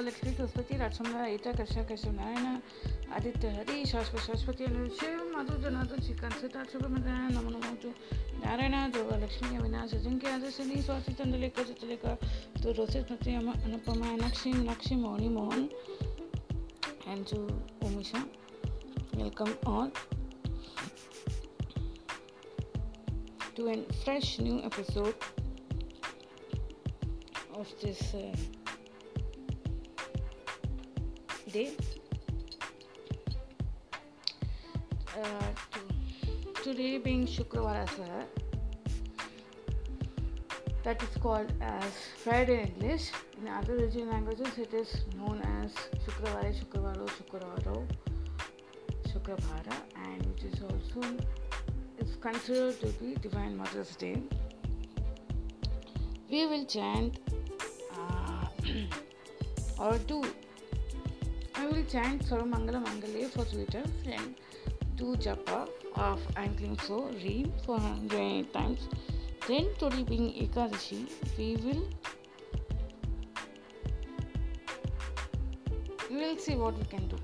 लक्ष्मी सरस्वती राजसुंदरा एता कशा कशा नारायण आदित्य हरि शाश्वत शाश्वती शिव माधु जनार्दन श्रीकांत सिद्धार्थ सुब्रमण्य नमो नमो तो नारायण दुर्गा लक्ष्मी अविनाश अजिंक्य आदर्शनी स्वाति चंद्रलेखा चित्रलेखा तो रोसित स्मृति अनुपमा नक्षी नक्षी मोहनी मोहन एंड जो Umisha welcome all. To a fresh new episode of this uh, day. Uh, to, today being Shukravara sir, that is called as Friday in English. In other regional languages, it is known as Shukravara, Shukravaro, Shukravaro, Shukravara, and which is also is considered to be Divine Mother's Day. We will chant or do I will chant Sarvamangala Mangale for Twitter and do japa of Ankling So read for 108 times. Then today being Ekadashi, we will we will see what we can do.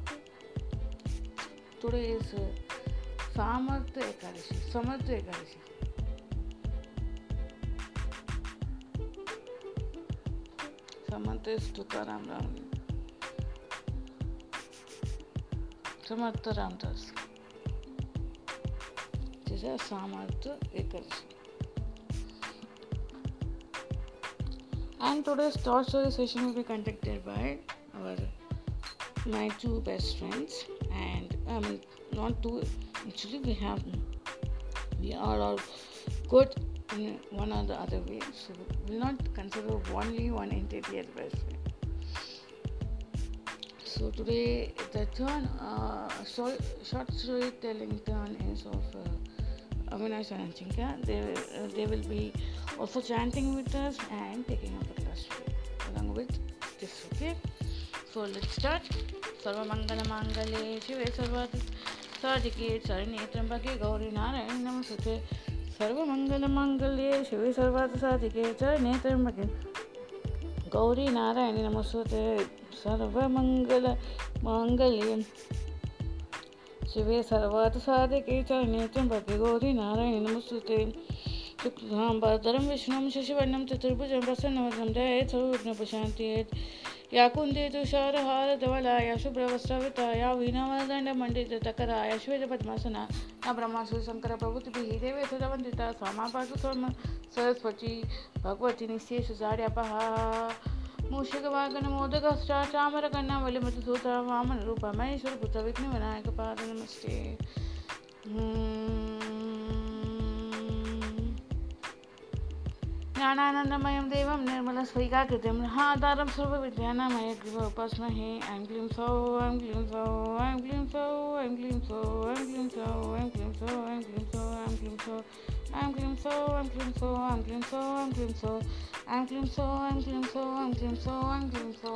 Today is uh, Samartha Ekadashi, Samartha Ekadashi. Samarth Tukaram Ram Samarth Ramdas जैसे Samarth Ekadashi And today's thought story session will be conducted by our my two best friends, and I mean not two. Actually, we have we are all good in one or the other way. So we will not consider only one entity as best friend. So today the turn, uh, short, short storytelling turn is of uh, Avinash and Chinka. They, uh, they will be also chanting with us and taking up the class along with this. Okay. So let's start. सर्वमङ्गलमाङ्गल्ये शिवे सर्वात् साधिके चरणे त्र्यम्बके गौरी नारायण नमस्ते सर्वमङ्गलमाङ्गल्ये शिवे सर्वार्थसाधिके च नेत्रम्बके गौरी नारायणी नमस्ते सर्वमङ्गलमाङ्गल्ये शिवे सर्वार्थसाधिके च नेत्रम्बके गौरी नारायणी नमस्ते। शुक्लाम्बरधरं, विष्णुं, शशिवर्णं, चतुर्भुजं प्रसन्नवदं जयेत् सर्वविघ्नोपशान्त्येत् या कुन्दे तुषारहारधवला या शुभ्रवस्त्रविता, या वीणावरदण्डमण्डितकरा या श्वेतपद्मासना या ब्रह्मासुशङ्करप्रभृतिभिः देवेशवन्दिता स्वामा पातु स्वाम, सरस्वती भगवती निःशेषसाड्यपहा मूषिकवागनमोदकश्चा चामरकन्नावलिमधुसूता वामनरूपा महेश्वरपुत्र विघ्नविनायकपाद नमस्ते। हम्म। ज्ञानानन्दमयं देवं निर्मलस्वैकाकृतिं हाधारं सर्वविद्यानामय उपास्महे ऐं क्लीं सौ ऐं क्लीं सौ ऐं क्लीं सौ ऐं क्लीं सौ ऐं क्लीं सौ ऐं क्लीं सौ ऐं क्लीं सौ ऐं क्लीं सौ ऐं क्लीं सौ ऐं क्लीं सौ ऐं क्लीं सौ ऐं क्लीं सौ ऐं क्लीं सौ ऐं क्लीं सौ ऐं क्लीं सौ ऐं क्लीं सौ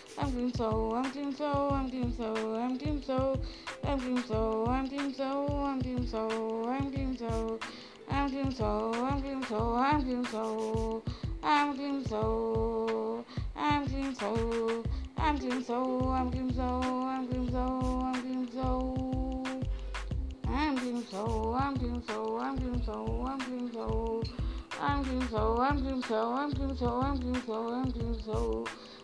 I'm clean so, I'm clean so, I'm clean so, I'm clean so, I'm clean so, I'm clean so, I'm clean so, I'm clean so, I'm clean so, I'm clean so, I'm clean so. I'm clean so, I'm clean so, I'm clean so, I'm clean so, I'm clean so, I'm clean so. I'm clean so, I'm clean so, I'm clean so, I'm clean so. I'm clean so, I'm clean so, I'm clean so, I'm clean so, I'm clean so.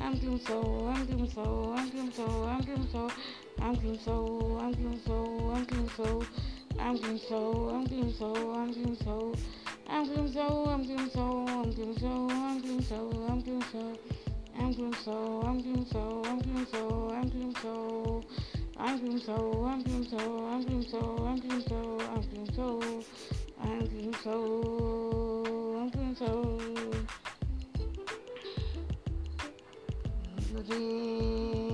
I'm clean so, I'm clean so, I'm clean so, I'm clean so, I'm clean so, I'm clean so, I'm clean so, I'm feeling so, I'm feeling so, I'm feeling so. I'm feeling so, I'm feeling so, I'm feeling so, I'm feeling so, I'm feeling so. I'm feeling so, I'm feeling so, I'm feeling so, I'm feeling so. I'm feeling so, I'm feeling so, I'm feeling so, I'm feeling so, I'm feeling so, I'm feeling so, I'm feeling so. জুড়ে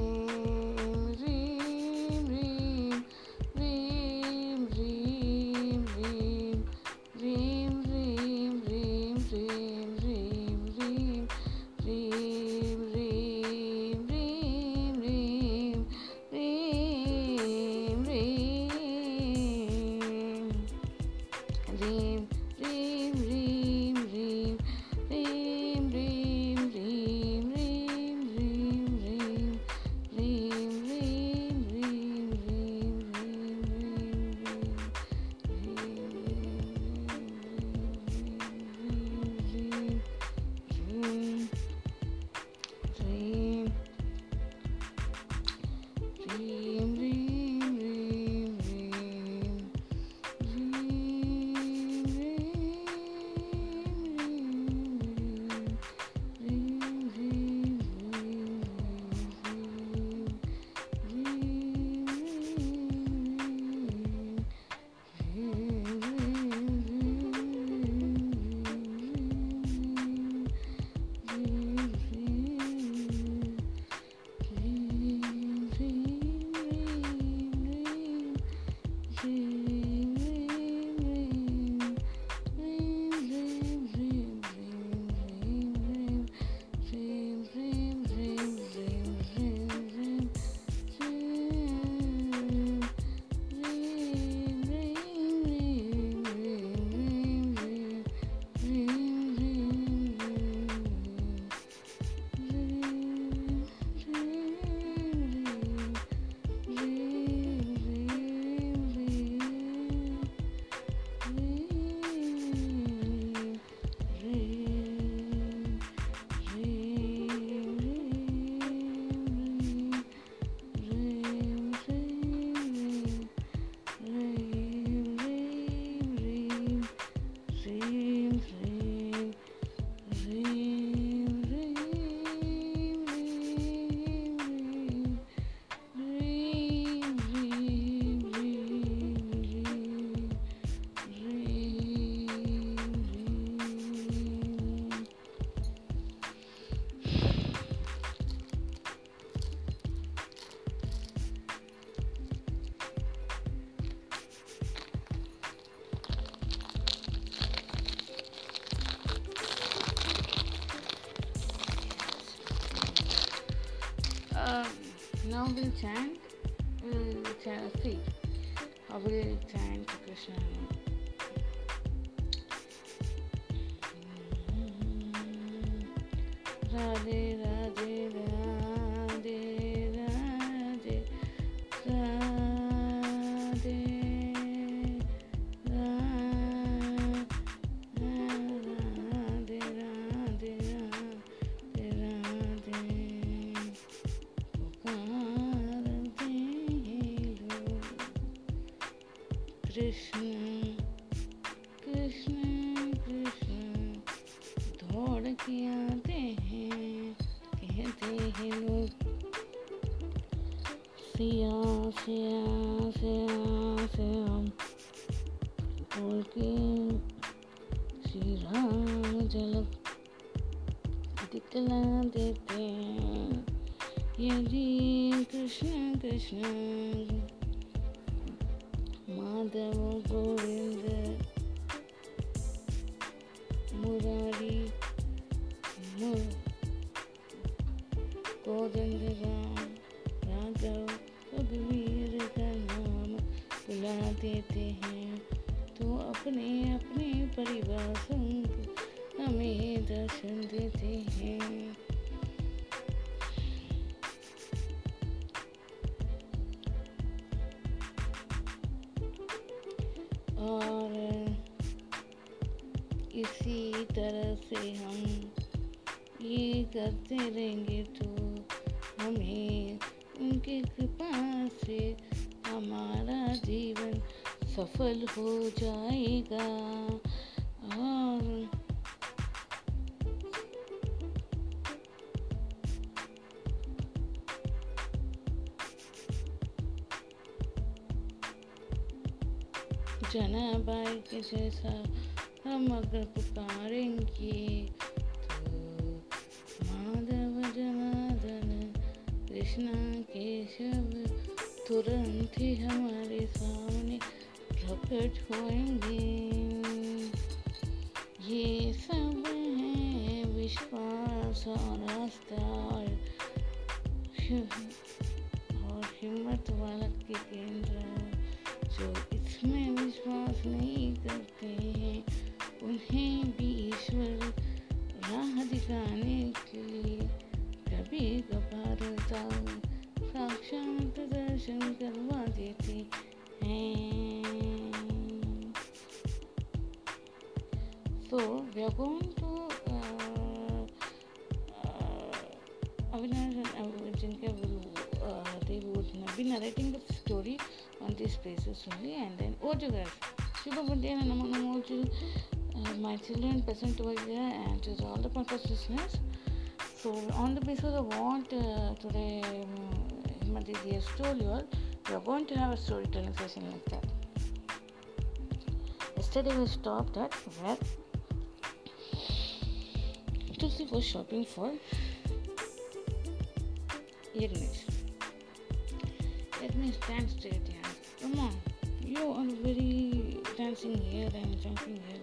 Amen. Chant, will chant, see, how will chant Krishna. Radhe Radhe सफल हो जाएगा और जना भाई के जैसा हम अगर पुकारेंगे तो कृष्णा केशव तुरंत ही हमारे सामने जब छोएँगे ये सब है विश्वास और आस्था। present over here and this all the purpose so on the basis of what uh, today um, has told you all we are going to have a storytelling session like that. Yesterday we stopped at where? Tulsi was shopping for earrings. Earrings dance to it come on. You are very dancing here and jumping here.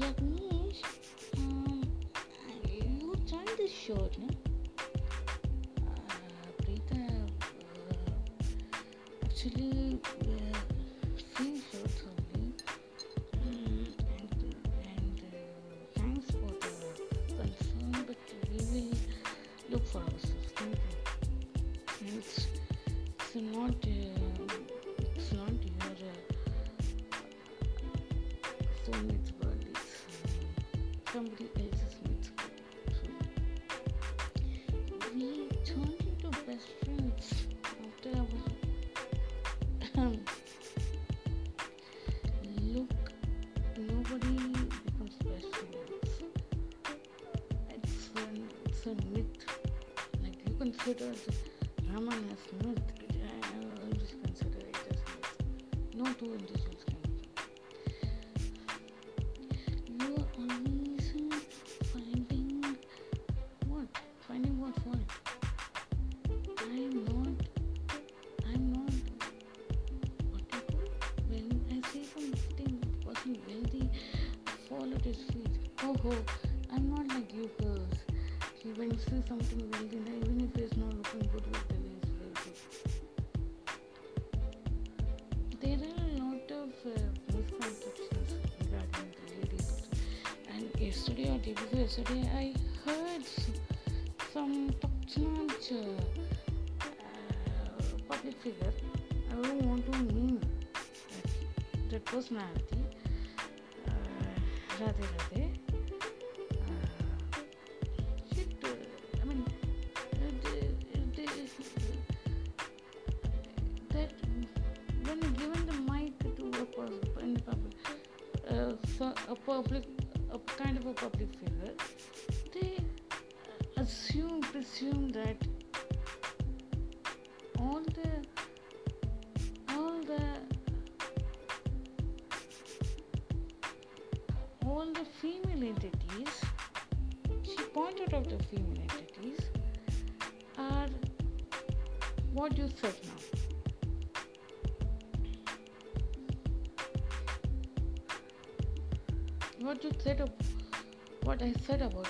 yaklaşmış um, hmm, lütfen dışarı a myth. Like you consider the Raman as myth yesterday I heard some top-notch uh, public figure. I don't want to name that personality. Uh, a kind of a public figure, they assume, presume that all the all the all the female entities she pointed out the female entities are what you said now. I said about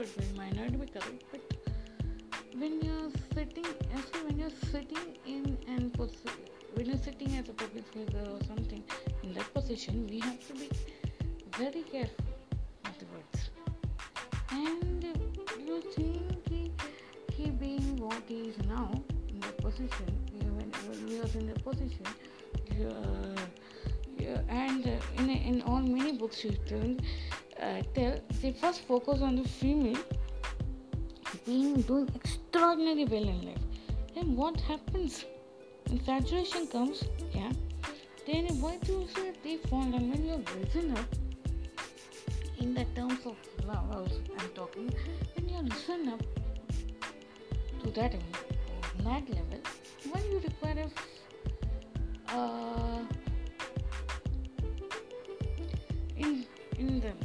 be correct or it might not be correct. But when you're sitting, actually, when you're sitting in and when you're sitting as a public figure or something in that position, we have to be very careful with the words. And you think he, he being what he is now in that position, when, he was in that position, uh, yeah, and uh, in, in all many books you uh, tell first focus on the female being doing extraordinarily well in life. Then what happens? When saturation comes, yeah, then why do you say they fall? And when you're risen up, in the terms of love, I'm talking, when you listen up to that, that level, when you require a uh, in in them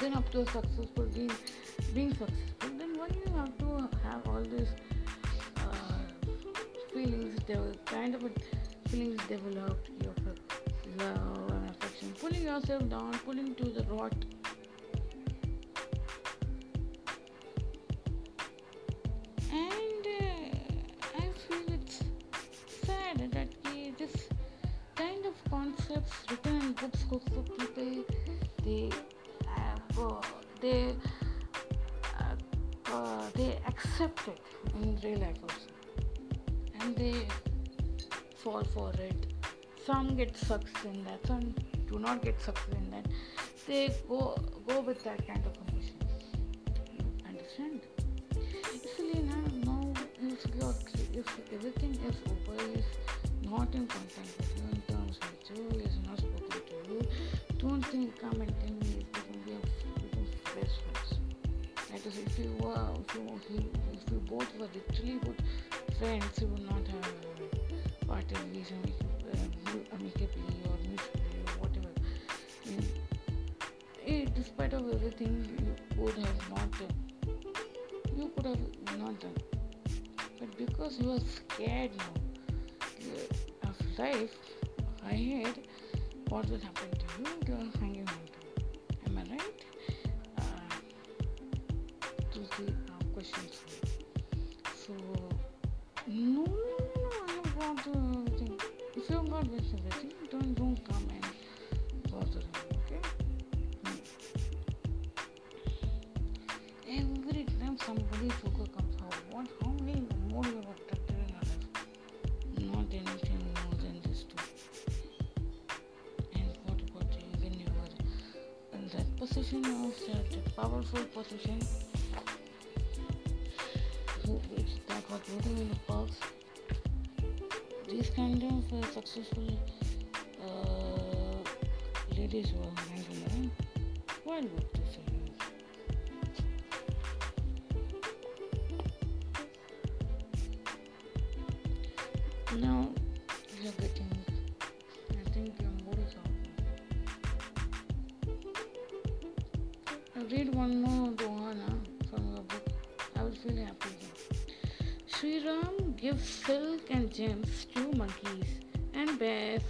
listen up to a successful being being successful, then why you have to have all these uh, feelings, the kind of feelings developed, your love and affection, pulling yourself down, pulling to the rot. Do not get sucked in that they go go with that kind of emotion understand? Actually now, if you're if everything is over is not in contact with you in terms with you is not spoken to you don't think come and tell me if you can be a best friends. That is if you were if you, if you both were literally good friends you would not have uh, parted ways amicably despite of everything, you could have not done. You could have not done. But because you are scared now of life ahead, what will happen to you? You are hanging on to. Am I right? Uh, to the uh, questions. So, no, no, no, I have got everything. If you have got everything, position of that powerful position? Which that? Was waiting in the box these kind of uh, successful uh, ladies who are hanging gems to monkeys, and bears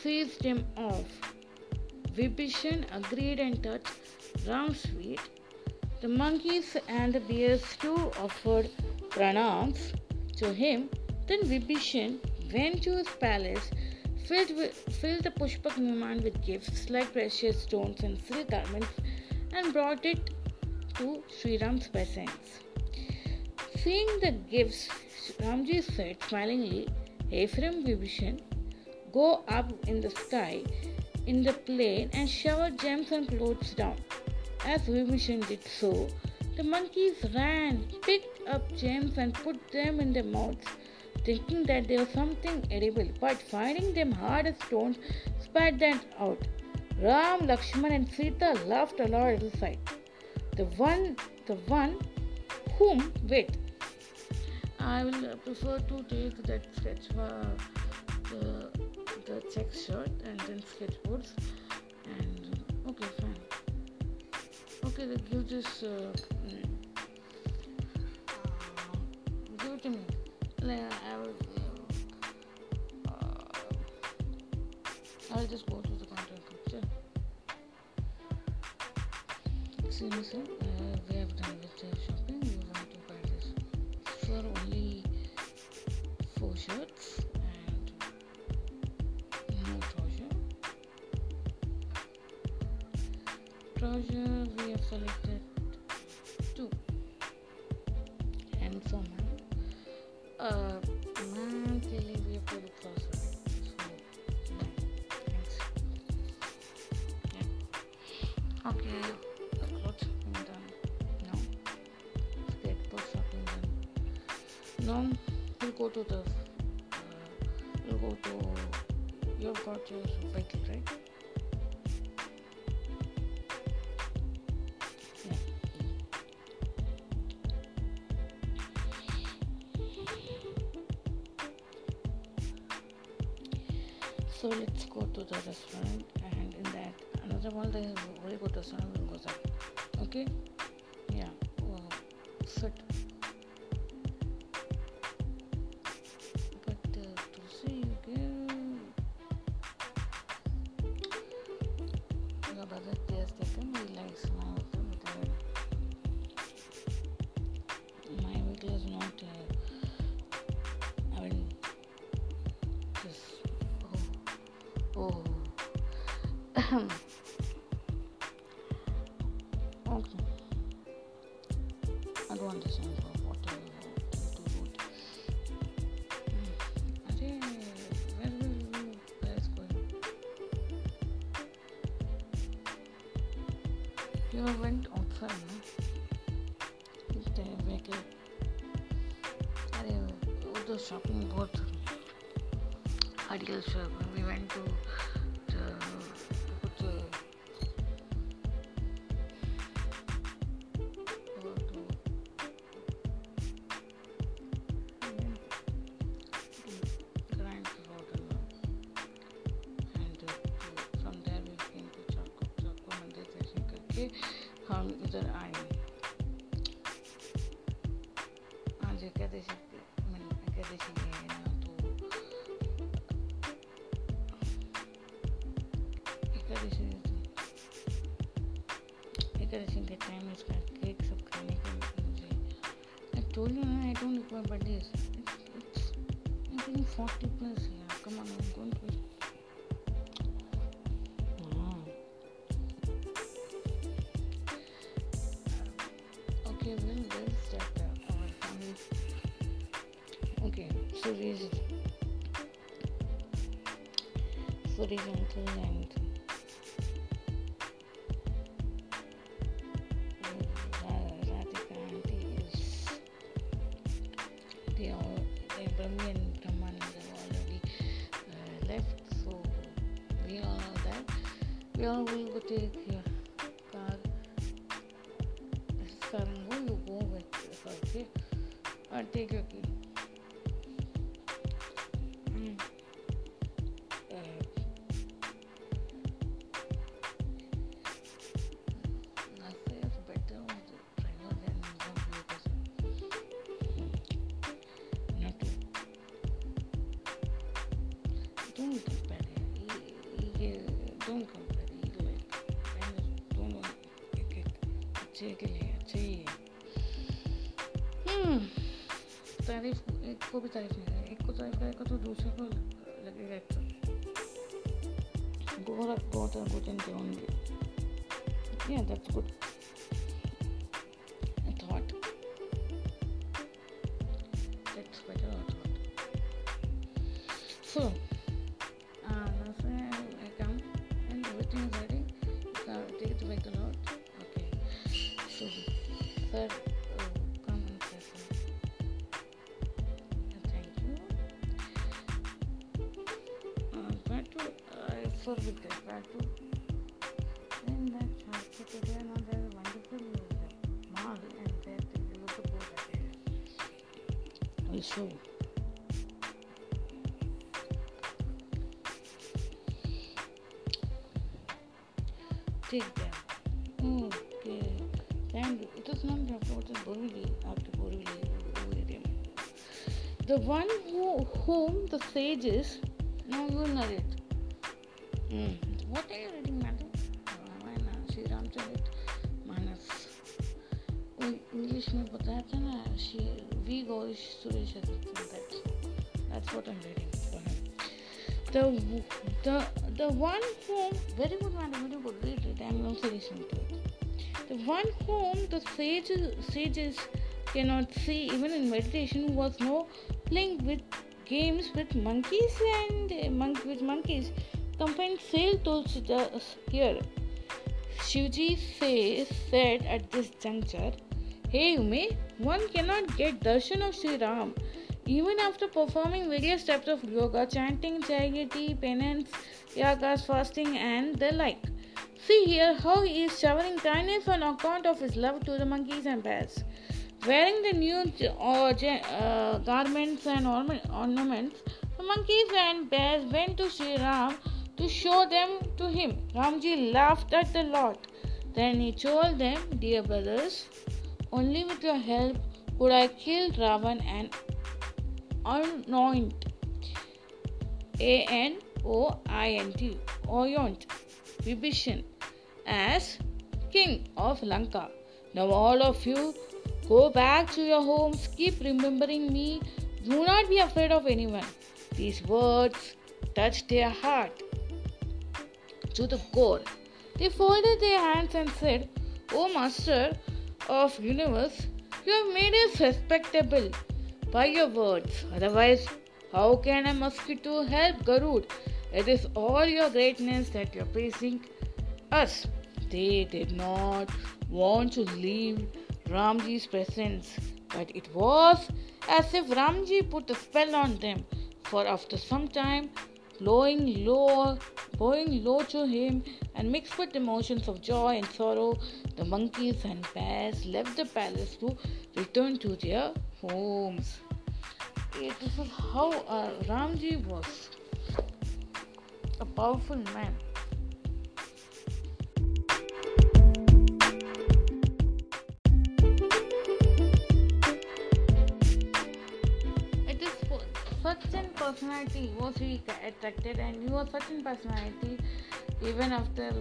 seized him off. Vibhishan agreed and touched Ram's feet. The monkeys and the bears too offered pranams to him. Then Vibhishan went to his palace, filled, with, filled the Pushpak Viman with gifts like precious stones and silk garments, and brought it to Sri Ram's presence. Seeing the gifts, Ramji said smilingly, Ephraim Vibhishan, go up in the sky in the plane and shower gems and clothes down. As Vibhishan did so, The monkeys ran, picked up gems, and put them in their mouths, thinking that they were something edible, but finding them hard as stones, spat them out. Ram, Lakshman, and Sita laughed aloud at the sight. The one, the one whom, wait, I will prefer to take that sketch for the, the check shirt and then sketchboards and okay fine. Okay then give this uh, mm, uh, give it to me. Like, I will uh, I'll just go to the content picture see me uh, we have done with the shopping. We want to buy this four shirts and no trouser trouser we have selected two. And for man uh man we have to look for so thanks. Yeah. Okay done we'll go to the right so let's go to the restaurant and in that another one there is very good restaurant in Gozan okay? went outside इस time बैठे अरे, वो तो shopping बहुत हरियल shop we went to करके हम इधर आए आज कहते मैंने कहते सीखे ना तो। कहते सीखे टाइम I केक सब खाने के मुझे। I told you I don't require 40 plus है। です。それじゃあ、本ね、अच्छे के लिए है हम्म तारीफ़, एक को भी तारीफ़ नहीं एक को तारीफ़ करेगा तो दूसरे को लगेगा एक गोरख बहुत गोतन के होंगे। yeah that's good said, oh, come and say so. Thank you. Uh, back to, I forget that, back to, in that hospital, there now there is a wonderful uh, mall and there you look to go that area. I'll show you. Take them. Okay. And it is not after what is Borivali, after Borivali, The one who, whom the sages, now you narrate. Mm. What are you reading, madam? Ramayan Shri Ramcharit Manas कोई English में बताया था ना Shri we Gourish Suresh that's that's what I'm reading for him. The the the one whom very good madam very good read it I'm also listening to it. The one whom the sages sages cannot see even in meditation was no playing with games with monkeys and uh, monk with monkeys confined sail tools here. Shivji says, said at this juncture, Hey Ume, one cannot get darshan of Sri Ram even after performing various types of yoga, chanting, charity, penance, yagas, fasting, and the like. See here how he is showering kindness on account of his love to the monkeys and bears. Wearing the new uh, uh, garments and ornaments, the monkeys and bears went to Sri Ram to show them to him. Ramji laughed at the lot. Then he told them, Dear brothers, only with your help could I kill Ravan and anoint A N O I N T, Oyont, Vibhishan, as king of Lanka. Now, all of you, go back to your homes, keep remembering me, do not be afraid of anyone. These words touched their heart to the core. They folded their hands and said, O Master of Universe, you have made us respectable by your words. Otherwise, how can a mosquito help Garud? It is all your greatness that you are praising us. They did not want to leave Ramji's presence, but it was as if Ramji put a spell on them. For after some time, blowing low, bowing low to him, and mixed with emotions of joy and sorrow, the monkeys and bears left the palace to return to their homes. This is how uh, Ramji was a powerful man. A personality was he attracted and are such a personality even after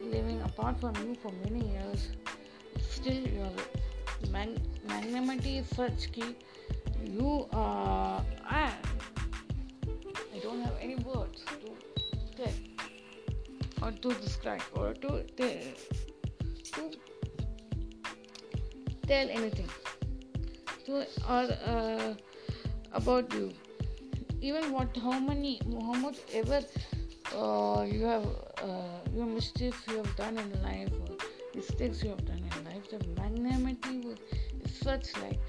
living apart from you for many years. Still your mag- magnanimity is such key you uh, I, I don't have any words to tell or to describe or to tell, to tell anything to or uh, about you even what how many how much ever uh, you have uh, your mistakes you have done in life or mistakes you have done in life the magnanimity is such like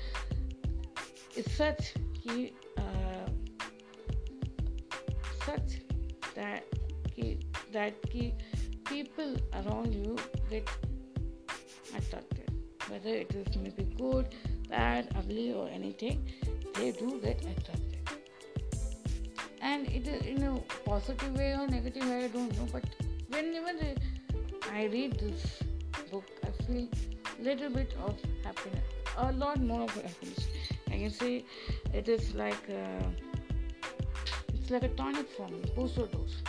is such he uh, such that he, that people around you get attracted. Whether it is maybe good bad ugly or anything they do get attracted and it is in a positive way or negative way i don't know but whenever i read this book i feel little bit of happiness a lot more of happiness. I can say it is like a, it's like a tonic for me booster dose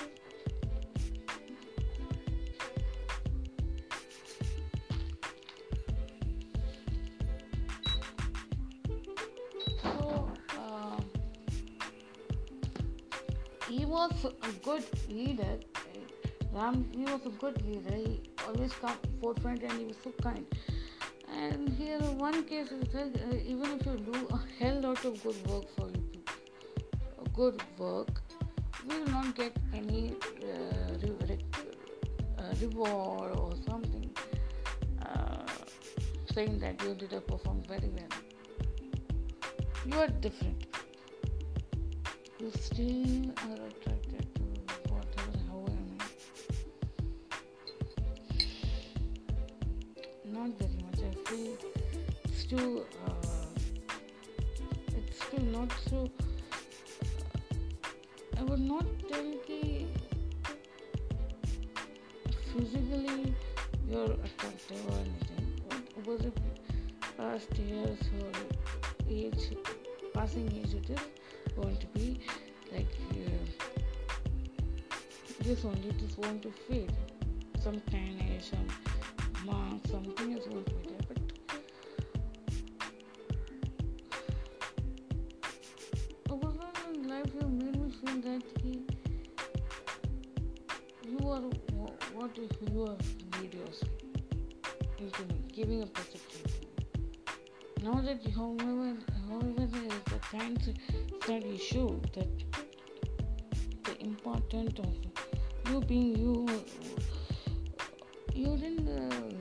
good leader. Ram, he was a good leader. He always come forefront and he was so kind. And here, one case is that uh, even if you do a hell lot of good work for you, good work, you will not get any uh, re- uh, reward or something. Uh, saying that you did a perform very well. You are different. You still are too. Uh, it's still not so. I would not tell ki physically you're attractive or anything. What was it past years or age, passing age, it is going to be like uh, this only, it is going to fade. Some tannage, some mark, something is going to be Now that however, however the science study show that the importance of you being you, you didn't, uh,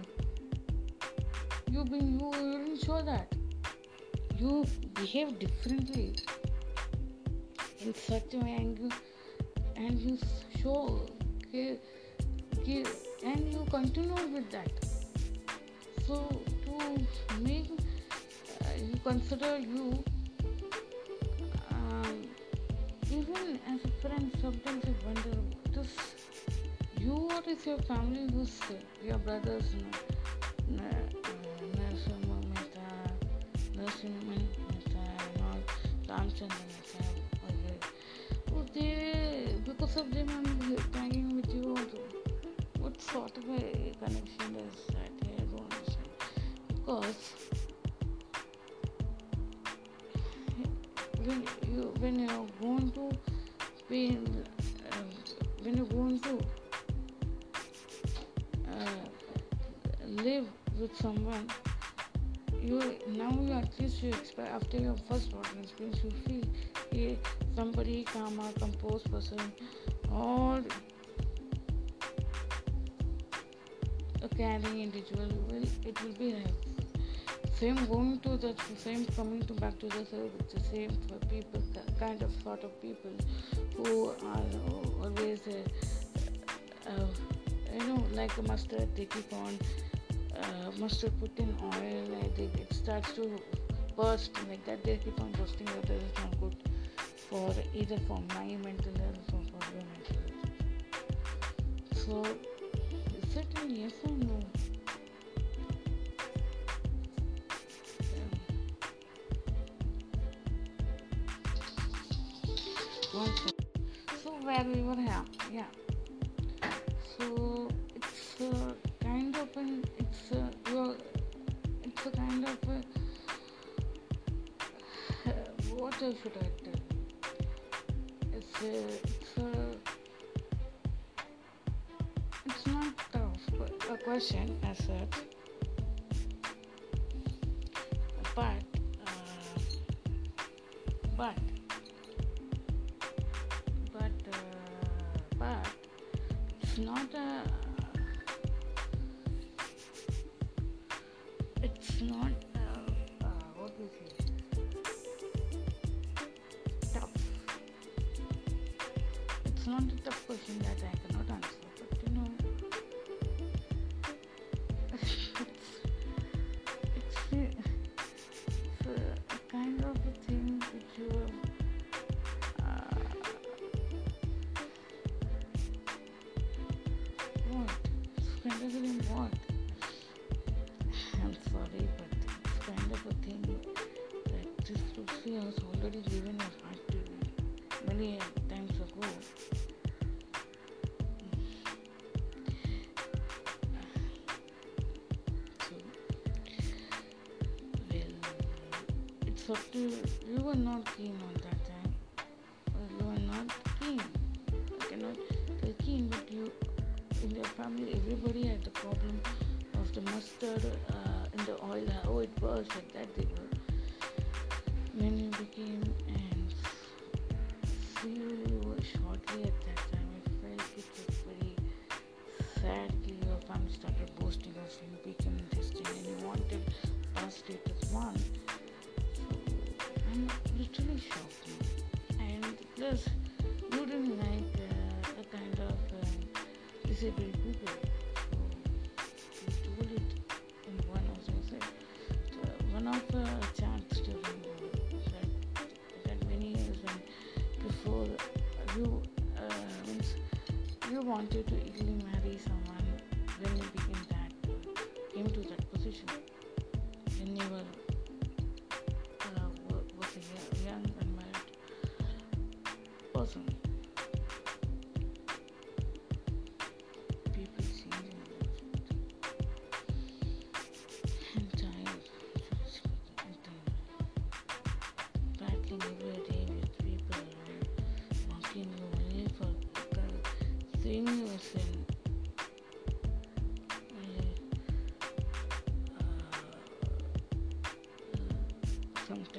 you being you, you didn't show that. You behave differently in such a way, and you, and you show, okay, and you continue with that. So to make you consider you um, even as a friend sometimes I wonder this you or is your family who's uh, your brothers Narasimha Mehta Narasimha Mehta and all Ramchandra Mehta oh, they because of them I'm tagging with you also. what sort of a connection is that I don't understand because when you when you're going to be uh, when you're going to uh, live with someone. You now you at least you expect after your first working experience you feel yeah, somebody calm or composed person. Or a caring individual will it will be like same going to the same coming to back to the, the same for people kind of sort of people who are always uh, uh, you know like a mustard they keep on uh, mustard put in oil and it starts to burst like that they keep on bursting whether it's not good for either for my mental health or for your mental health. So is it yes or no We were yeah. So it's kind of an it's uh, well, it's a kind of a, what should I tell? It's a, it's a, it's not tough, a question as such, but uh, but you were not on wanted to easily marry someone when you became that came to that position when you were uh, was a yo- young unmarried person.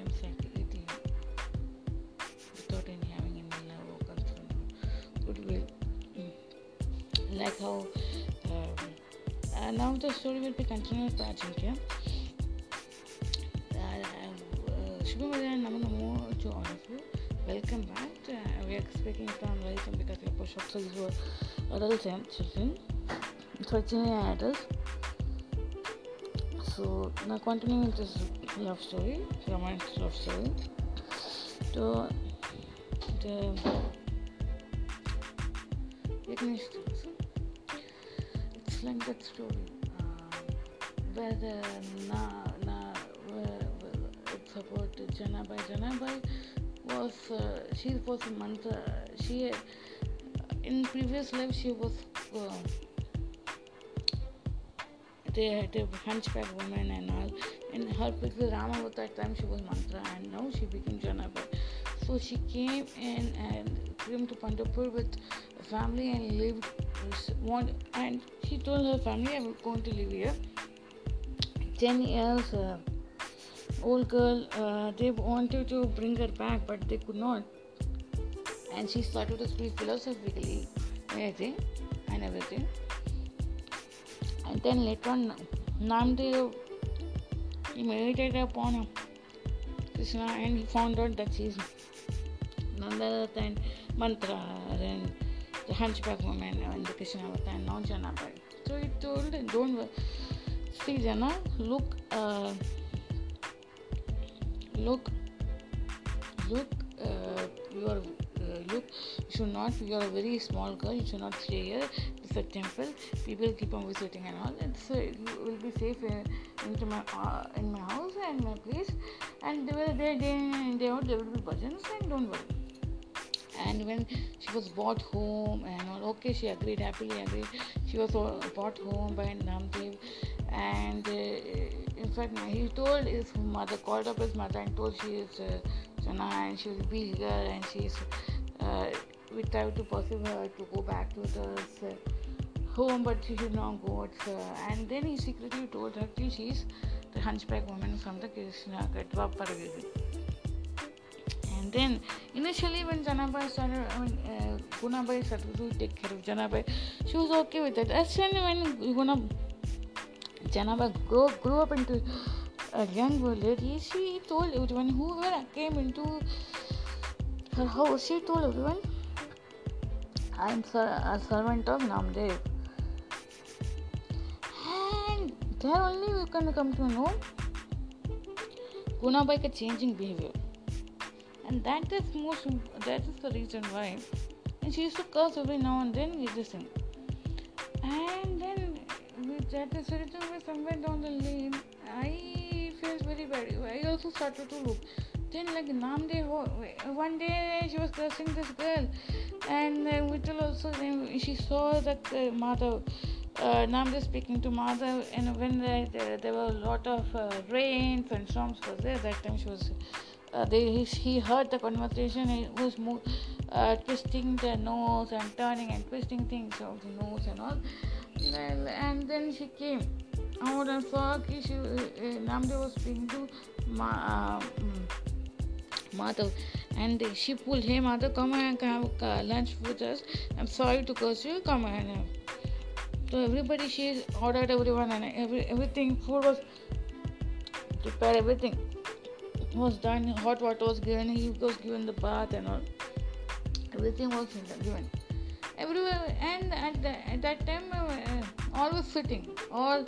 Uh, sometimes without any having any love or or goodwill. Mm. Like how um, uh, now the story will be continued with Ajinkya. Shubhamadhyana Namo Namo to all of you. Welcome back. Uh, we are speaking from Lalitam because we push up these were adults and children. So it's in adults. So now continuing this love story, romantic love story. So the Ignition. It's like that story. Um, where na na where, it's about Janabai. Janabai was uh, she was a mantra. She in previous life she was. Uh, the hunchback woman and In her picture, Rama at that time she was mantra and now she became Janabai. So she came in and came to Pandharpur with family and lived. Want and she told her family, "I'm going to live here." Ten years, uh, old girl. Uh, they wanted to bring her back, but they could not. And she started to speak philosophically, everything and everything. And then later on, Namdev he meditated upon him, Krishna and he found out that she's none other than Mantra and the hunchback woman and the Krishna avatar and Janabai. So he told don't. See Jana, look, uh, look, look, uh, you are, uh, look, you should not, you are a very small girl, you should not stay here. It's a temple, people keep on visiting and all, and so you will be safe in, into my, uh, in my house and my place, and they were there day in and day there will be bhajans, and don't worry. And when she was brought home and all okay she agreed happily agreed. She was brought home by Namdev. And uh, in fact he told his mother called up his mother and told she is uh, and she will be here and she is uh, we tried to persuade her to go back to the uh, home but she should not go it's, uh, and then he secretly told her that she is the hunchback woman from the Krishna Katva Paragiri and then initially when Janabai started, I mean, uh, Gunabai started to take care of Janabai, she was okay with it. As soon when Guna, Janabai grew, grew up into a young lady, she told everyone, whoever came into her house, she told everyone, I am a servant of Namdev. And there only you can come to know. Gunabai changing behavior. And that is most that is the reason why. And she used to curse every now and then with this thing and then with that is the reason why somewhere down the lane. I felt very bad. I also started to look. Then like Namdev one day she was cursing this girl. And uh, Vittal also then she saw that uh, Madhav uh, Namdev speaking to Madhav and when there, there, there were a lot of uh, and storms was there that time she was uh, they, he, he heard the conversation he was mo- uh, twisting the nose and turning and twisting things of the nose and all. And, and then she came out and saw she, uh, uh, was speaking to Ma, uh, Madhav. And she pulled him Madhav come and have lunch with us. I'm sorry to curse you. Come and have so everybody she ordered everyone and every, everything food was prepared everything was done. Hot water was given he was given the bath and all. Everything was given. Everywhere and at, the, at that time uh, all was sitting all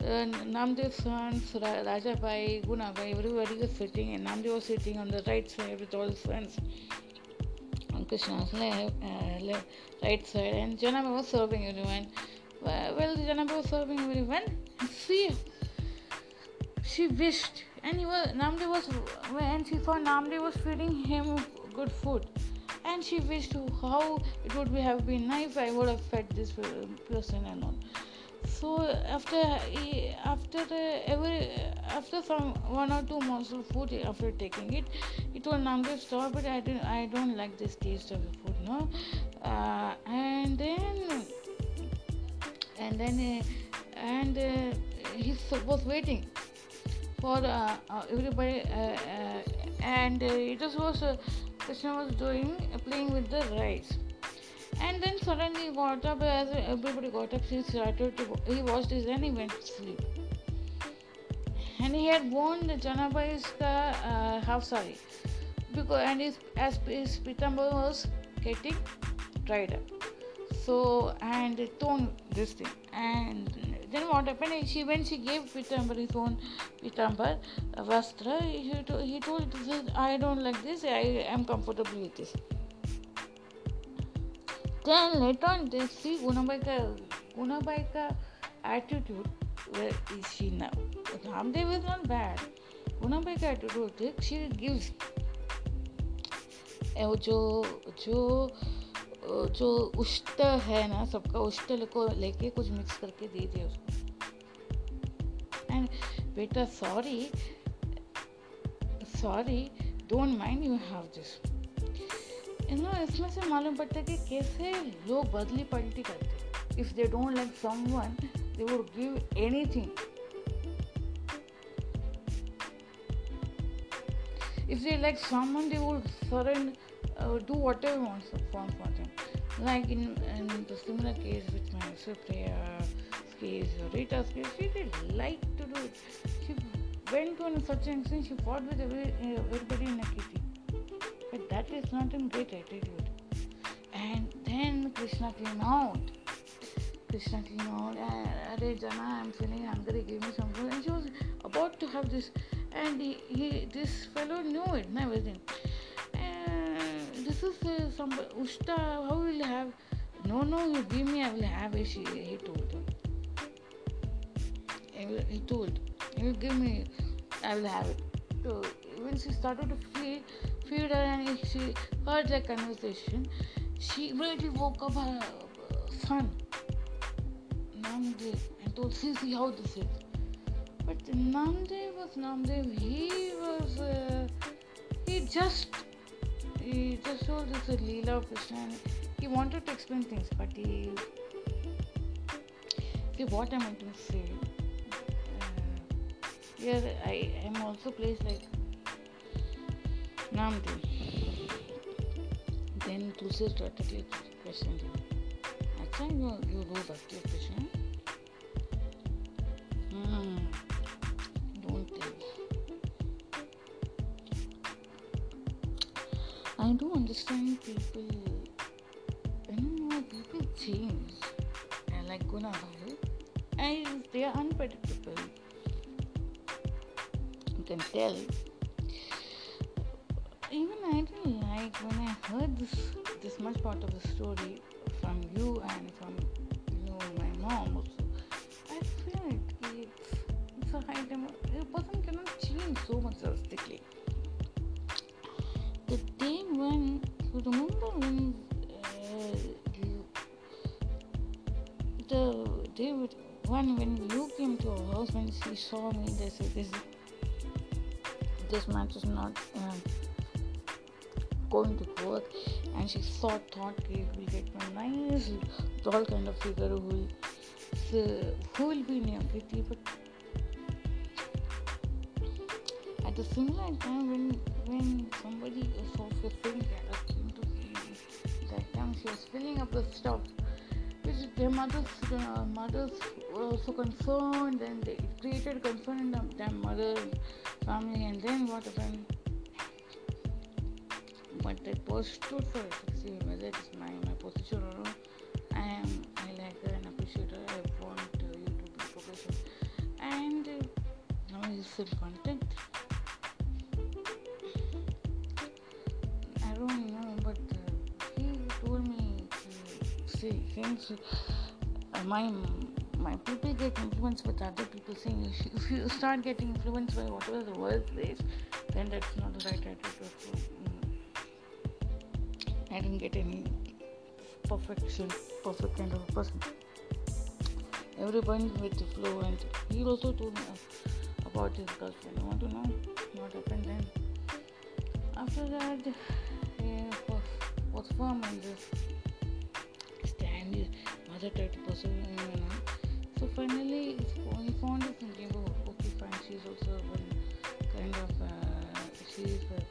uh, Namdev's sons, Raja Bai, Guna Bai, everybody was sitting, and Namdev was sitting on the right side with all his friends. On Krishna's left, uh, left right side, and Janama was serving everyone. Well, Janama was serving everyone. See, she wished, and he was Namdev was when she saw Namdev was feeding him good food and she wished how it would be, have been nice I would have fed this person and all. So after after every after some one or two morsel food after taking it, it will Namdev stop. But I don't I don't like this taste of the food, no. Uh, and then and then uh, and uh, he was waiting for uh, everybody, and it just was Krishna was doing playing with the rice. And then suddenly he got up as everybody got up, he started to he watched his and he went to sleep. And he had worn the Janabai's uh, half sari because and his as his pitambar was getting dried up so and tone this thing. And then what happened she when she gave Pitambar his own Pitambar uh, Vastra he, to, he told I don't like this I am comfortable with this. Then later on they see Gunabai ka, attitude where is she now? Ramdev is not bad. Gunabai attitude she gives. Eh, जो जो जो उष्ट है ना, सबका उष्ट को लेके कुछ mix करके दे दिया उसको। एंड बेटा sorry sorry don't mind you have this no इसमें से मालूम पड़ता है कि कैसे लोग बदली पलटी करते if they don't like someone they would give anything if they like someone, they would surrender uh, do whatever wants for, for them. Like in, in the similar case with my Supriya case or Rita's case, she did like to do it. She went to such an extent she fought with every, everybody in Nakiti. But that is not a great attitude. And then Krishna came out. Krishna came out, Are Jana, I'm feeling hungry, give me some food. And she was about to have this. And he, he this fellow knew it and everything this is uh, some Ushta, how will you have? No, no, you give me, I will have it. She, he told her. He told, you give me, I will have it. So when she started to feed, feed her and she heard that conversation, she immediately woke up her son, Namdev, and told, see, see how this is. But Namdev was Namdev, he was, uh, he just he just saw this Leela Krishna he wanted to explain things, but he. See what am I to say? Uh, here I am also placed like Namdev. Then Tulsi started questioning him. Acha, you, you know Bhakti of Krishna? I do understand people, you know, people change. And like Gunabai, and they are unpredictable. You can tell. Even I didn't like when I heard this this much part of the story from you and from you know my mom also. I feel like it's, it's a high time. A person cannot change so much drastically when you remember when uh, you, the day when when you came to our house when she saw me they said this this match is not uh, going to work and she thought thought we will get a nice tall kind of figure who will so, who will be near Kitty but at the similar time when when somebody saw 15 carats into that time she was filling up the stuff. Which their mothers uh, mothers were also concerned and they created concern in the, their mother family and then what happened? But was stood for it see whether it's my, my position I am I like her and appreciate her. I want uh, you to be progressive and uh, now he's still content uh, my my people get influenced with other people saying if you, start getting influenced by whatever the world says then that's not the right attitude mm, I didn't get any perfection perfect kind of person. Everyone with the flow and he also told me about his girlfriend. You want to know what happened then? After that he was, firm stand his mother tried to pursue him you know so finally, he found his thinking, oh, okay, fine, she's also one kind of, uh, she's uh,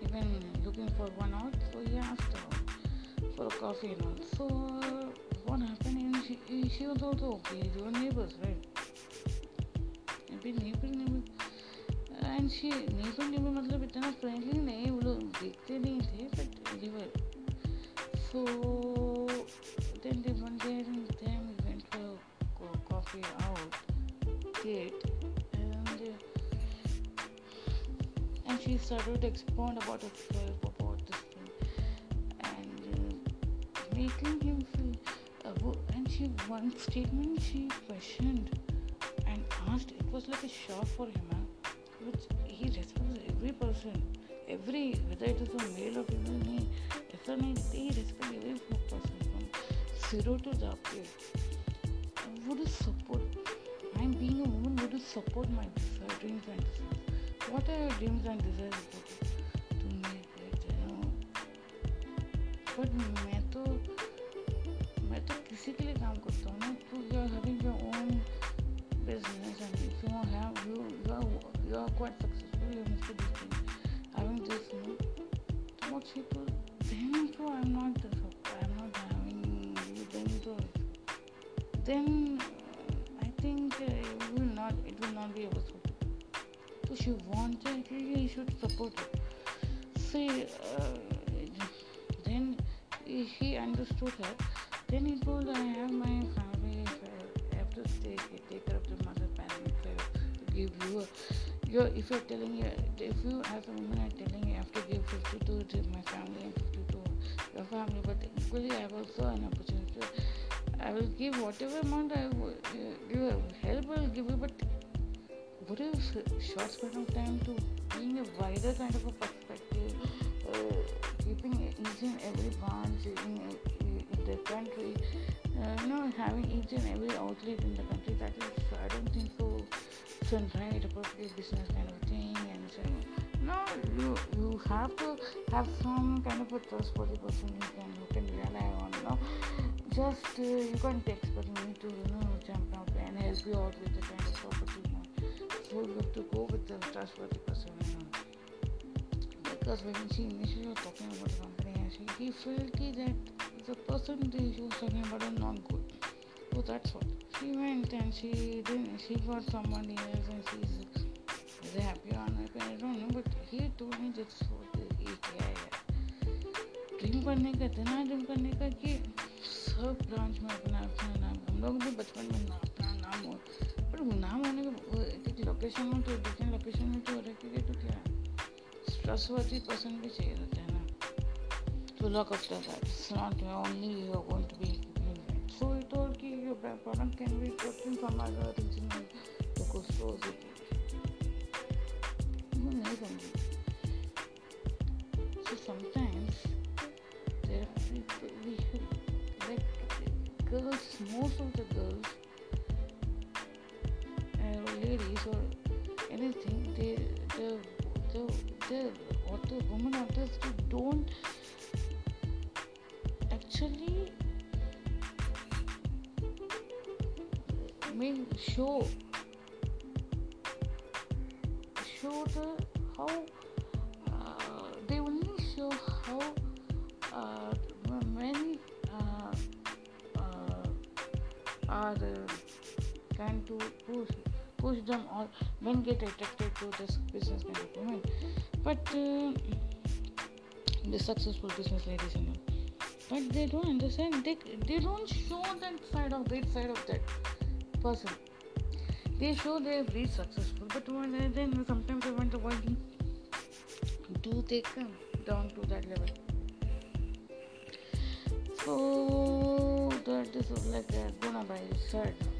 even looking for one out, so he asked her for a coffee and all. So, what happened is she, she was also okay, they were neighbors, right? maybe neighbor neighbor and she neighbour neighbour मतलब इतना friendly नहीं वो लोग देखते नहीं थे but they were so started to expound about himself, uh, about this thing, and uh, making him feel. Uh, and she one statement she questioned and asked. It was like a shock for him, huh? which he responds every person, every whether it is a male or female, he, he responds every person from zero to the upgrade would support I'm being a woman would support my dreams and what are your dreams and desires तो तुमने but मैं तो मैं तो किसी के लिए काम करता हूँ ना to you are having your own business and if you have you you are you are quite successful you mister this thing having this no तो मोस्ट पीपल देन तो I am not this I am not having then तो then whatever amount I uh, give help I will give you but what is short span of time to being a wider kind of a perspective uh, keeping each and every branch in, in the country uh, you know having each and every outlet in the country that is I don't think so. Right appropriate business kind of thing and so no you you have to have some kind of a trustworthy person you can you can rely on you know just uh, you can't expect me to you know jump out and help you out with the kind of property you want. So you have to go with the trustworthy person. You know. Because when she initially was talking about the company, she he felt that the person she was talking about is not good. So that's what she went and she then she got somebody else and she's is happy or unhappy. I don't know, but he told me that's what he किया है dream करने का इतना dream करने का कि सब branch में अपना अपना नाम। हम लोग भी बचपन में अपना नाम हो पर नाम आने के एक लोकेशन हो तो डिफरेंट लोकेशन में तो हो रहा है तो क्या? स्ट्रेस हुआ भी चाहिए रहता है ना। To lock up that only you are going to key your problem can be total from तो कुछ तो नहीं समझी। So there are people we girls, most of the girls, uh, ladies or anything, they, the, the, the, or the woman artists don't actually make show show the how uh, they only show how uh, men are uh, trying to push push them or men get attracted to this business kind of but uh, the successful business ladies but they don't understand they, they don't show that side of that side of that person. They show they're very successful but when then sometimes i wonder why do they come down to that level? So that this is like gonna buy a Gunabai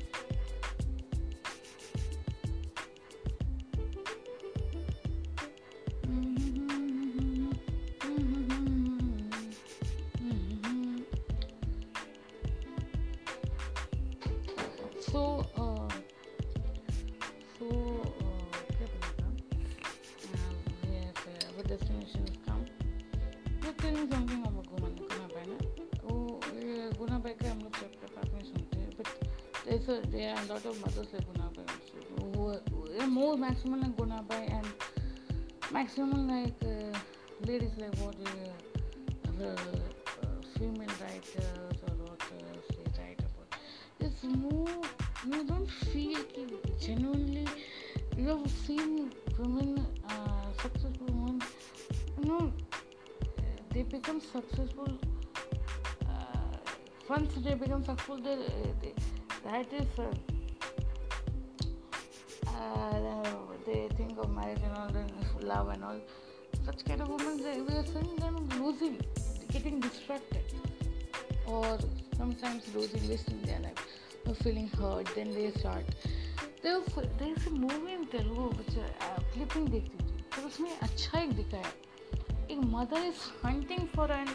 lot of mothers like Gunabai also, who are more maximum like Gunabai and maximum like uh, ladies like what uh, uh, female writers or authors they write about. It's more, you don't feel genuinely, you have seen women, uh, successful women, you know, they become successful. Uh, once they become successful, they, they that is uh, they think of marriage and all, and love and all. Such kind of women, they, we are seeing them losing, getting distracted, or sometimes losing, wasting their life, or feeling hurt. Then they start. There there is a movie in Telugu which clipping देखती थी तो उसमें अच्छा एक दिखाया एक mother is hunting for an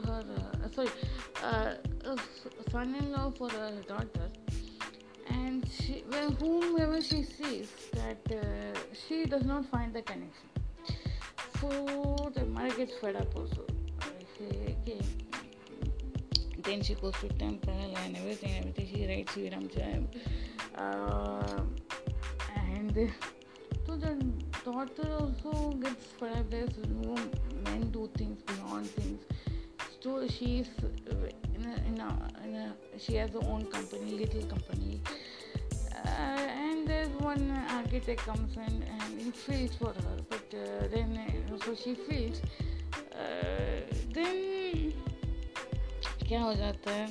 for her uh, sorry, uh, son-in-law for her daughter. And she, well, whomever she sees that uh, she does not find the connection. So the mother gets fed up also. Okay. then she goes to temple and everything everything she writes Viram uh, and so the daughter also gets fed up. There's no men do things beyond things so she's in a, in a, in a she has her own company little company uh, and there's one architect comes in and he feels for her but uh, then uh, so she feels uh, then क्या हो जाता है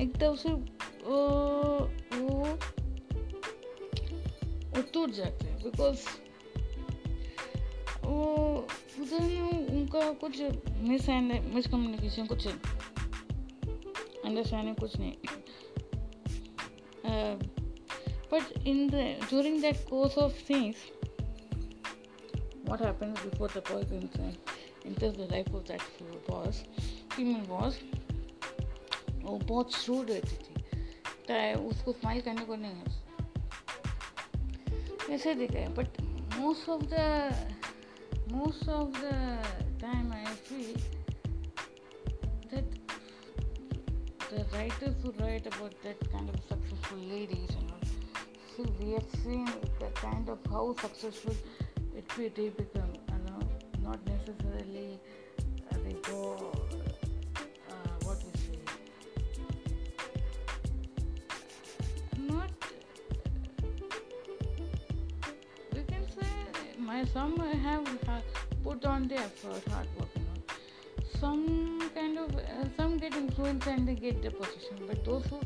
एकदम से वो वो टूट जाते हैं बिकॉज़ वो पता नहीं उनका कुछ मिस मिसकम्युनिकेशन कुछ अंडरस्टैंडिंग कुछ नहीं। But in the during that course of things what happens before the boy in in the life of that boss female boss वो बहुत शूड रहती थी तो चाहे उसको स्माइल करने को नहीं है। ऐसे दिखाए but most of the most of the time I feel that the writers who write about that kind of successful ladies, you know, see, we have seen the kind of how successful it they become, you know, not necessarily they go, my some have put on the effort, hard work, you know. Some kind of, uh, some get influenced and they get the position, but those who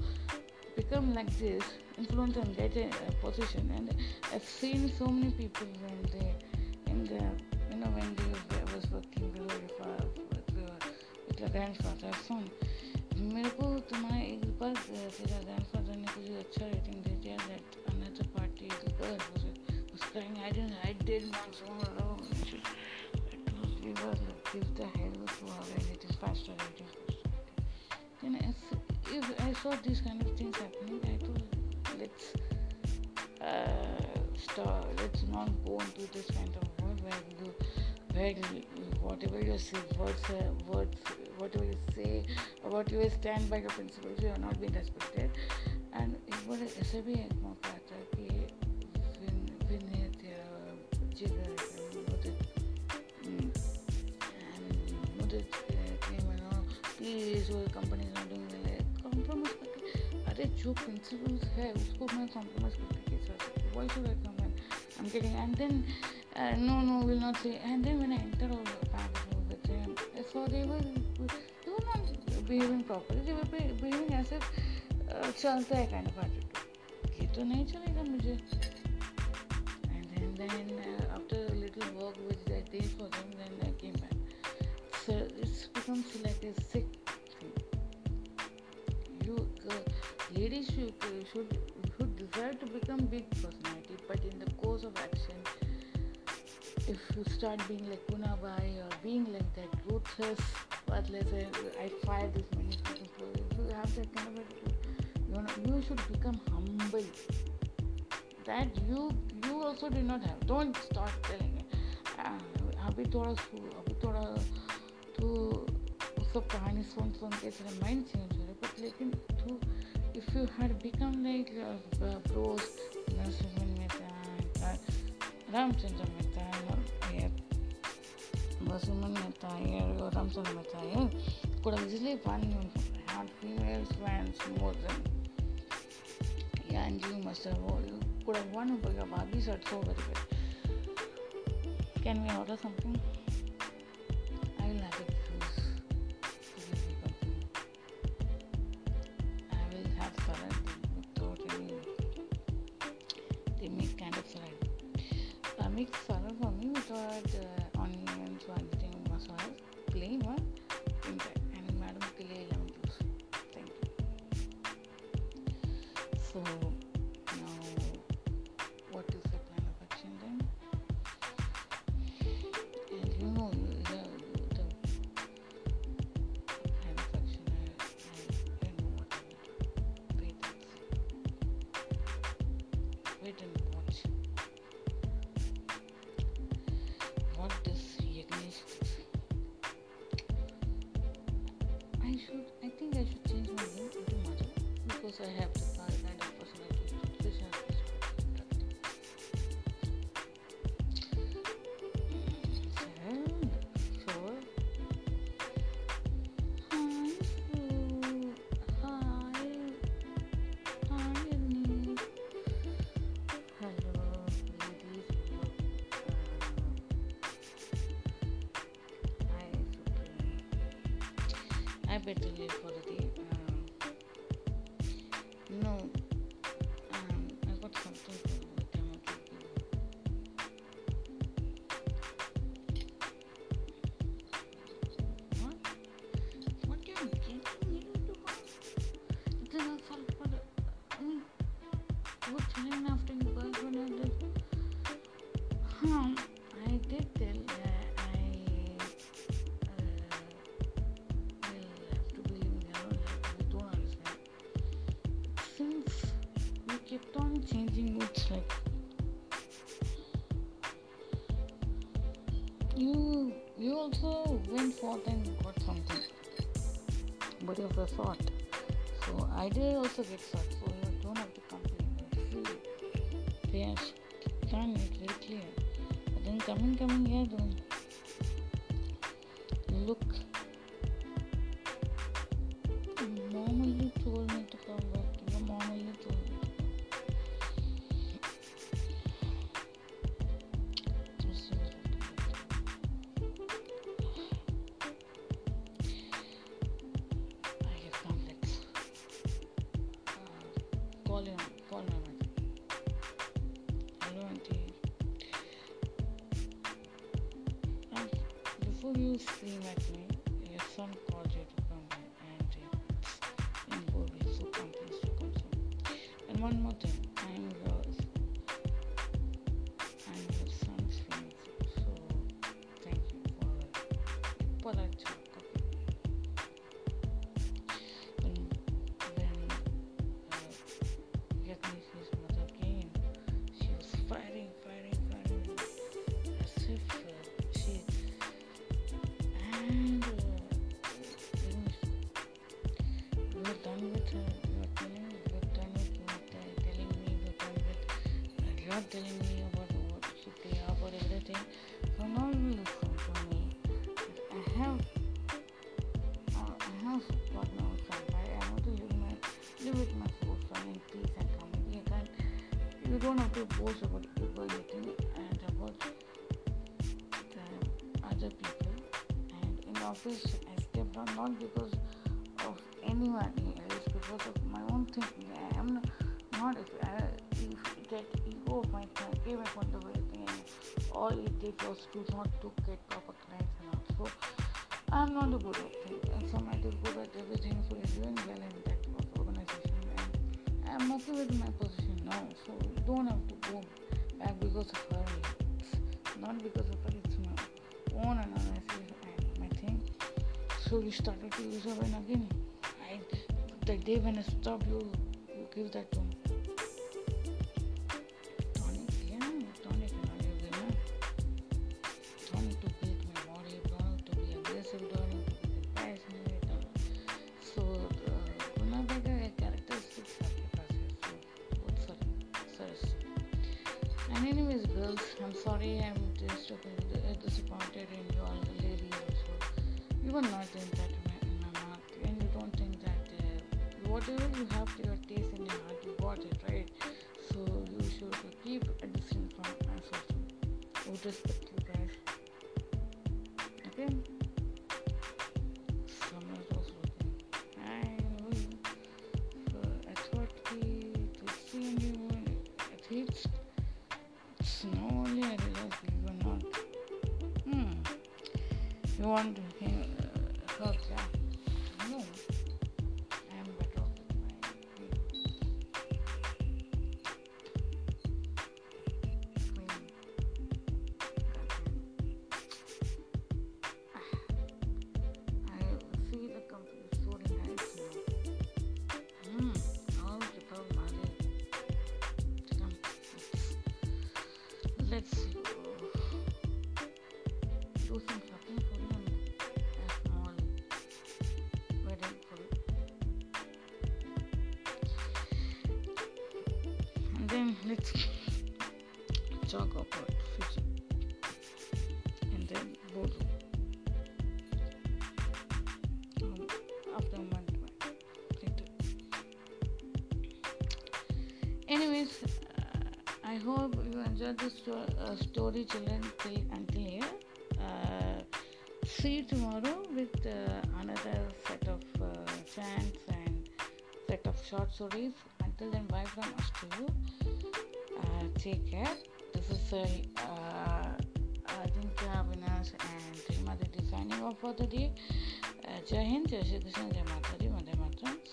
become like this, influence and get a, a position, and I've seen so many people when they, in the, you know, when they was working below with, with the grandfather son. मेरे को तुम्हारा एक बार तेरा grandfather ने कुछ अच्छा rating दे दिया that another party the girl was crying I didn't I did not so if the head was so high it is faster it is faster then if, if I saw these kind of things happening I thought let's uh, start let's not go into this kind of world where you where whatever you say, words, uh, words, whatever you say about you stand by your principles, you are not being respected. And एक बार ऐसे भी एक मौका आता है कि please वो companies not doing well compromise करके अरे जो प्रिंसिपल्स है उसको मैं कॉम्प्रोमाइज़ करके कैसे आ सकती why should I I am getting and then no no will not say and then when I enter और ऐसे चलता है कैंड ऑफ़ ये तो नहीं चलेगा मुझे And then uh, after a little work which I did for them, then I came back. So it becomes like a sick thing. You uh, ladies should should should desire to become big personality, but in the course of action if you start being like Punabai or being like that ruthless, worthless, I fire this many people, if you have that kind of attitude, you, know, you should become humble. That you you also did not have don't start telling अभी थोड़ा अभी थोड़ा तू सब कहानी सुन सुन के तेरा mind change हो रहा बट लेकिन तू if you had become like bros Narasimhan Mehta Ramchandra Mehta Vasuman Mehta और रामचंद्र मेहता है कुड़ा बिजली पानी हाँ फीमेल्स मैं मोर देन यू मस्टर वो won but your Barbies forth and got something but of a thought. so I did also get sort start telling me about what should they about everything. So now you listen to me. I have uh, I have got my own family. I want to live my live with my soul in peace and calm. You can you don't have to boast about people you think and about the other people. And in office I stepped down not because of anyone else, because of my own thinking. I am not if, I, that ego of mine came upon the way thing and all it did was to not to get proper clients and all. So I'm not a good at thing. And some I did good at everything, so doing well in that organization. And I'm okay with my position now, so don't have to go back because of her. It's not because of her, it's my own analysis and my thing. So you started to use her when again. I, the day when I stop, you, you give that to me. Then let's talk about future. And then both um, after a month later. Anyways, uh, I hope you enjoyed this sto- uh, story, children, till until here. Uh, see you tomorrow with uh, another set of uh, chants and set of short stories. Until then, bye from us to you. Take care. This is uh, uh, Ajinkya, Avinash, and Rima Didi signing off for the day. Uh, Jai Hind, Jai Krishna, Jai Mata Di, Vande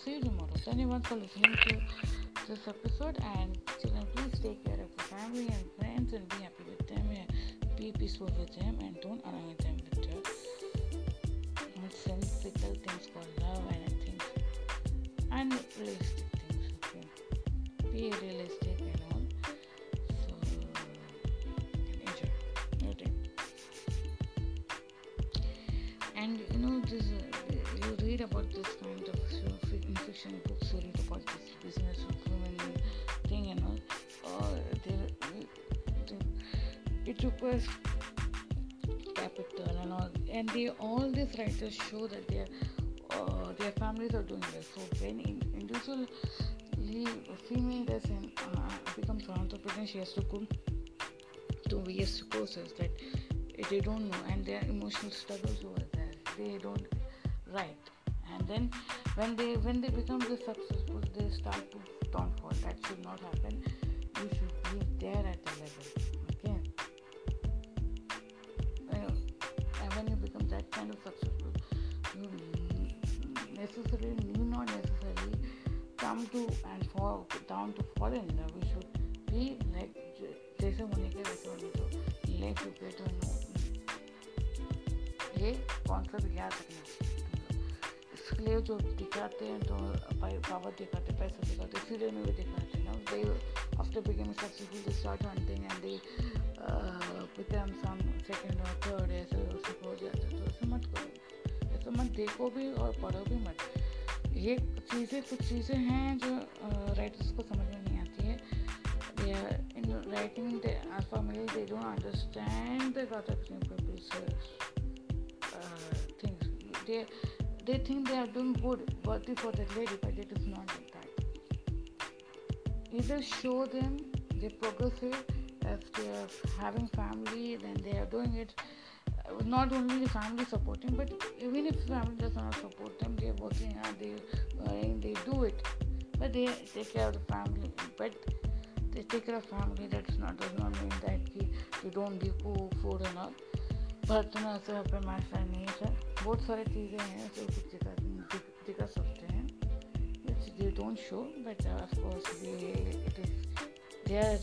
See you tomorrow. Dhanyavad for listening to this episode and children, please take care of your family and friends and be happy with them. Be peaceful with them and don't annoy them with your nonsensical things called love and things unrealistic things. Okay, be realistic they, capital and all, and they all these writers show that their uh, their families are doing this. So when in, individually a female does in, uh, becomes an entrepreneur, she has to go to various courses that they don't know, and their emotional struggles over there. They don't write, and then when they when they become this successful, they start to downfall. That should not happen. You should be there at the come to and fall, down to fall in love. You should be like जैसे होने के वैसे होने दो let you get no ये concept याद रखना। इसलिए जो दिखाते हैं तो पावर दिखाते पैसा दिखाते सीरियल में भी दिखाते हैं ना they after becoming successful they start hunting and they become some second और थर्ड ऐसे वैसे हो जाता है। तो ऐसे मत करो। ऐसे मत देखो भी और पढ़ो भी मत। ये चीज़ें कुछ चीज़ें हैं जो राइटर्स को समझ में नहीं आती है। In writing family they don't understand things they they think they are doing good worthy for the lady but it is not like that इधर show them they progressive if they are having family then they are doing it Uh, not only the family supporting, but even if family does not support them, they are working hard, they uh, they do it, but they take care of the family. But they take care of family. That's not does not mean that ki, you don't give food and all. बर्तनों से पे मैसा नहीं है बहुत सारी चीज़ें हैं जो दिखा दिखा सकते हैं which they don't show but uh, of course they it is their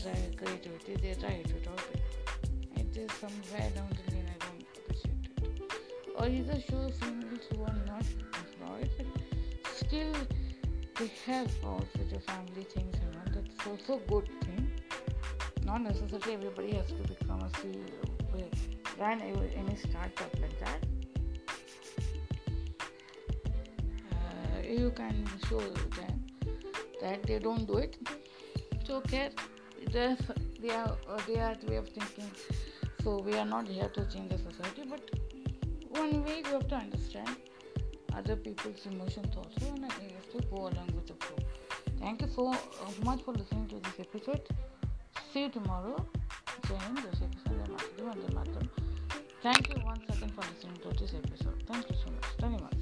creativity they try it without it is somewhere down the lane I don't either show singles who are not employed still they have also the family things and all that's also a good thing. Not necessarily everybody has to become a CEO run any startup like that uh, you can show them that they don't do it. It's okay. They are they are way of thinking. So we are not here to change the society but one way you have to understand other people's emotions also and you have to go along with the flow thank you so uh, much for listening to this episode see you tomorrow Jai Hind, Jai Krishna, Jai Thank you once again for listening to this episode. Thank you so much. Very much.